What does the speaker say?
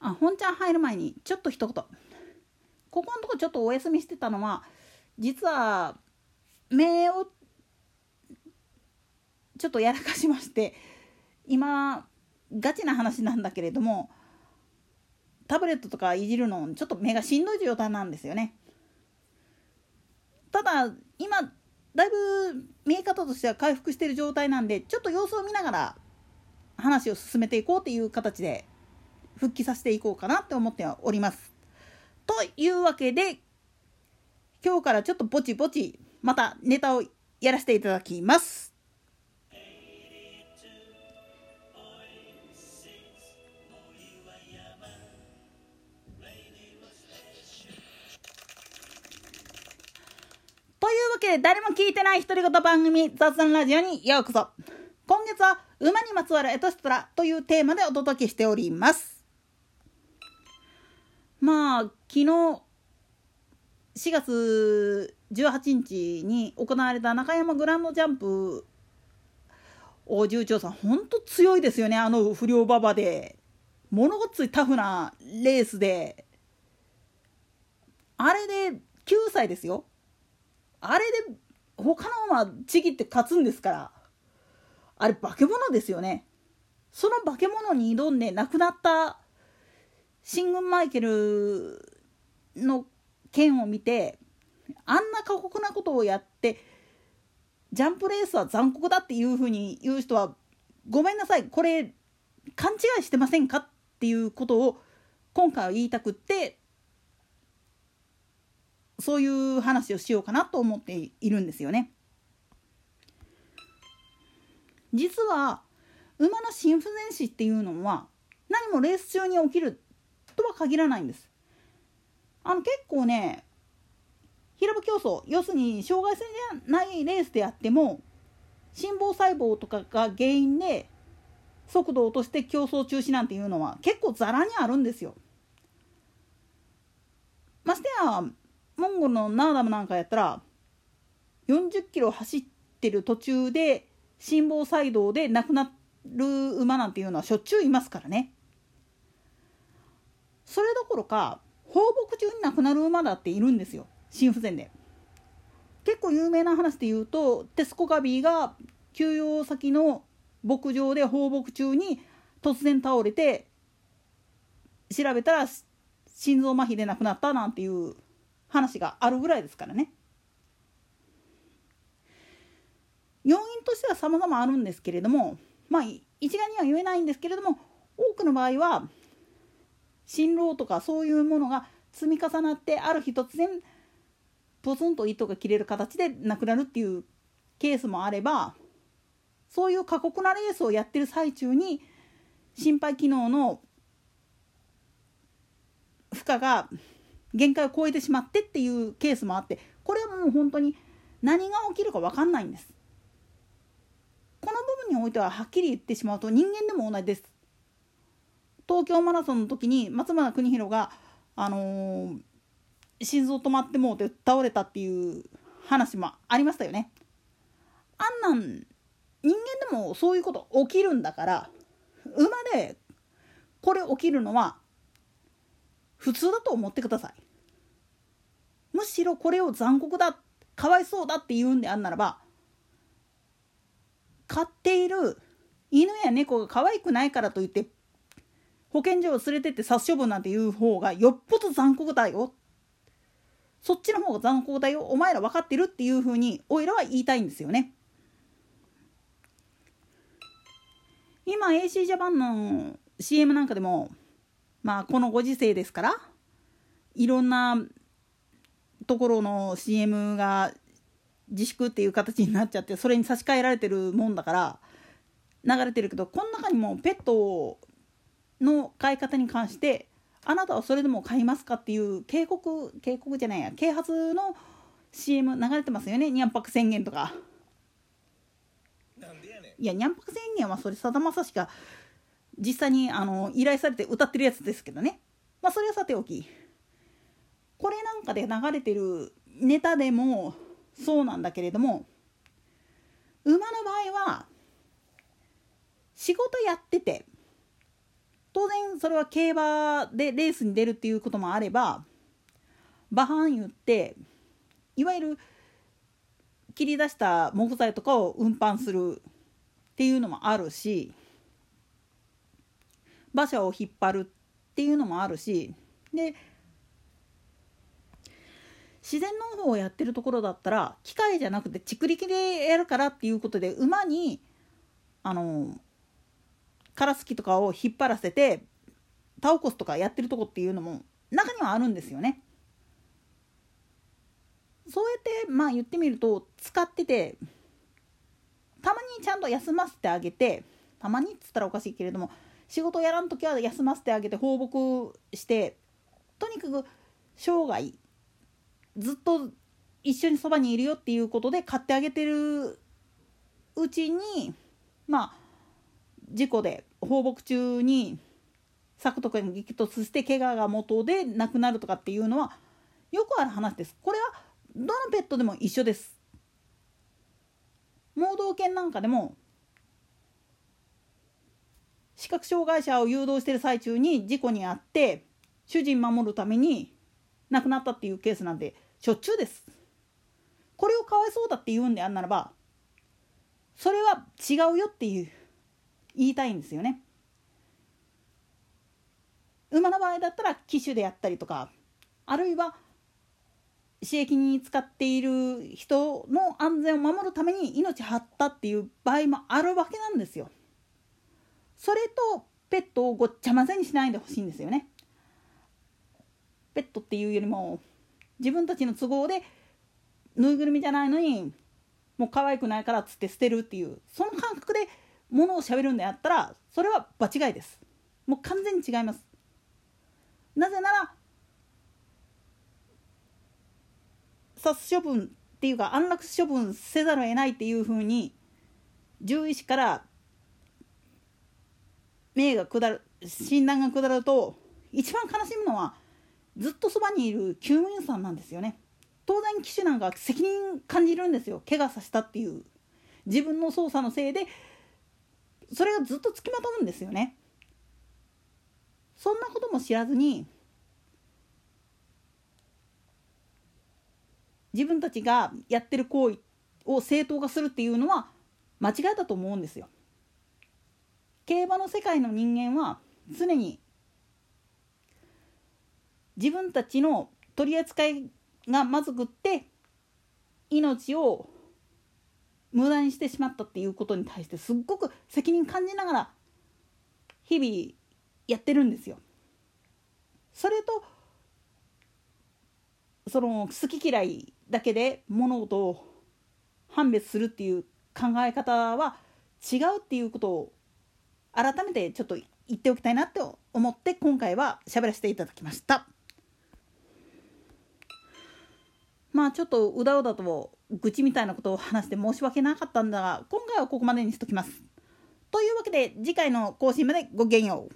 あ本ちゃん入る前にちょっと一言。ここのとこちょっとお休みしてたのは実は目をちょっとやらかしまして今ガチな話なんだけれどもタブレットとかいじるのちょっと目がしんどい状態なんですよね。ただ今だいぶ見え方としては回復している状態なんでちょっと様子を見ながら話を進めていこうという形で復帰させていこうかなって思っております。というわけで今日からちょっとぼちぼちまたネタをやらせていただきます。というわけで誰も聞いてない独り言番組雑談ラジオにようこそ今月は馬にまつわるエトストラというテーマでお届けしておりますまあ昨日4月18日に行われた中山グランドジャンプお重長さんほんと強いですよねあの不良馬場で。ものごっついタフなレースで。あれで9歳ですよ。あれで他の馬ちぎって勝つんですから。あれ化け物ですよね。その化け物に挑んで亡くなったシング・マイケルの件を見てあんな過酷なことをやってジャンプレースは残酷だっていうふうに言う人はごめんなさいこれ勘違いしてませんかっていうことを今回は言いたくってそういう話をしようかなと思っているんですよね。実は馬の心不全死っていうのは何もレース中に起きるとは限らないんです。あの結構ね平場競争要するに障害性じゃないレースであっても心房細胞とかが原因で速度を落として競争中止なんていうのは結構ざらにあるんですよ。ましてやモンゴルのナーダムなんかやったら40キロ走ってる途中で心房細動で亡くなる馬なんていうのはしょっちゅういますからね。それどころか放牧中に亡くなる馬だっているんですよ心不全で。結構有名な話で言うとテスコガビーが休養先の牧場で放牧中に突然倒れて調べたら心臓麻痺で亡くなったなんていう話があるぐらいですからね。要因としては様々あるんですけれどもまあ一概には言えないんですけれども多くの場合は心労とかそういうものが積み重なってある日突然ポツンと糸が切れる形でなくなるっていうケースもあればそういう過酷なレースをやってる最中に心肺機能の負荷が限界を超えてしまってっていうケースもあってこれはもう本当に何が起きるか分かんないんです。この部分においてははっきり言ってしまうと人間でも同じです。東京マラソンの時に松村邦弘が、あのー、心臓止まってもうて倒れたっていう話もありましたよね。あんなん人間でもそういうこと起きるんだから馬でこれ起きるのは普通だと思ってください。むしろこれを残酷だかわいそうだって言うんであんならば飼っている犬や猫が可愛くないからといって保健所を連れてって殺処分なんていう方がよっぽど残酷だよそっちの方が残酷だよお前ら分かってるっていうふうにおいらは言いたいんですよね。今 AC ジャパンの CM なんかでもまあこのご時世ですからいろんなところの CM が自粛っていう形になっちゃってそれに差し替えられてるもんだから流れてるけどこの中にもペットをの飼い方に関してあなたはそれでも飼いますかっていう警告警告じゃないや啓発の CM 流れてますよね。にゃんぱく宣言とか。いやにゃんぱく宣言はそれさだまさしが実際にあの依頼されて歌ってるやつですけどね。まあそれはさておきこれなんかで流れてるネタでもそうなんだけれども馬の場合は仕事やってて当然それは競馬でレースに出るっていうこともあればバハン言っていわゆる切り出した木材とかを運搬するっていうのもあるし馬車を引っ張るっていうのもあるしで自然農法をやってるところだったら機械じゃなくて蓄力でやるからっていうことで馬にあのカラスキとかを引っ張らせてタオコスとかやってるとこっていうのも中にはあるんですよね。そうやってまあ言ってみると使っててたまにちゃんと休ませてあげてたまにっつったらおかしいけれども仕事やらん時は休ませてあげて放牧してとにかく生涯ずっと一緒にそばにいるよっていうことで買ってあげてるうちにまあ事故で放牧中に柵とかに激突して怪我が元で亡くなるとかっていうのはよくある話です。これはどのペットでも一緒です。盲導犬なんかでも視覚障害者を誘導してる最中に事故に遭って主人守るために亡くなったっていうケースなんでしょっちゅうです。これをかわいそうだって言うんであんならばそれは違うよっていう言いたいんですよね。馬の場合だったら騎手であったりとかあるいは刺激に使っている人の安全を守るために命張ったっていう場合もあるわけなんですよ。それとペットをごっちゃ混ぜにしないでほしいんですよね。ペットっていうよりも自分たちの都合でぬいぐるみじゃないのにもう可愛くないからっつって捨てるっていうその感覚でものをしゃべるんであったらそれは場違いです。もう完全に違います。なぜなら殺処分っていうか安楽処分せざるを得ないっていうふうに獣医師から命が下る診断が下ると一番悲しむのはずっとそばにいる救務員さんなんですよね。当然騎手なんか責任感じるんですよ。怪我させたっていう。自分の操作のせいでそれがずっとつきまとうんですよねそんなことも知らずに自分たちがやってる行為を正当化するっていうのは間違いだと思うんですよ。競馬の世界の人間は常に自分たちの取り扱いがまずくって命を無駄にしてしまったっていうことに対してすっごく責任感じながら日々やってるんですよ。それとその好き嫌いだけで物事を判別するっていう考え方は違うっていうことを改めてちょっと言っておきたいなって思って今回は喋らせていただきましたまあちょっとうだうだと愚痴みたいなことを話して申し訳なかったんだが今回はここまでにしときます。というわけで次回の更新までごきげんよう。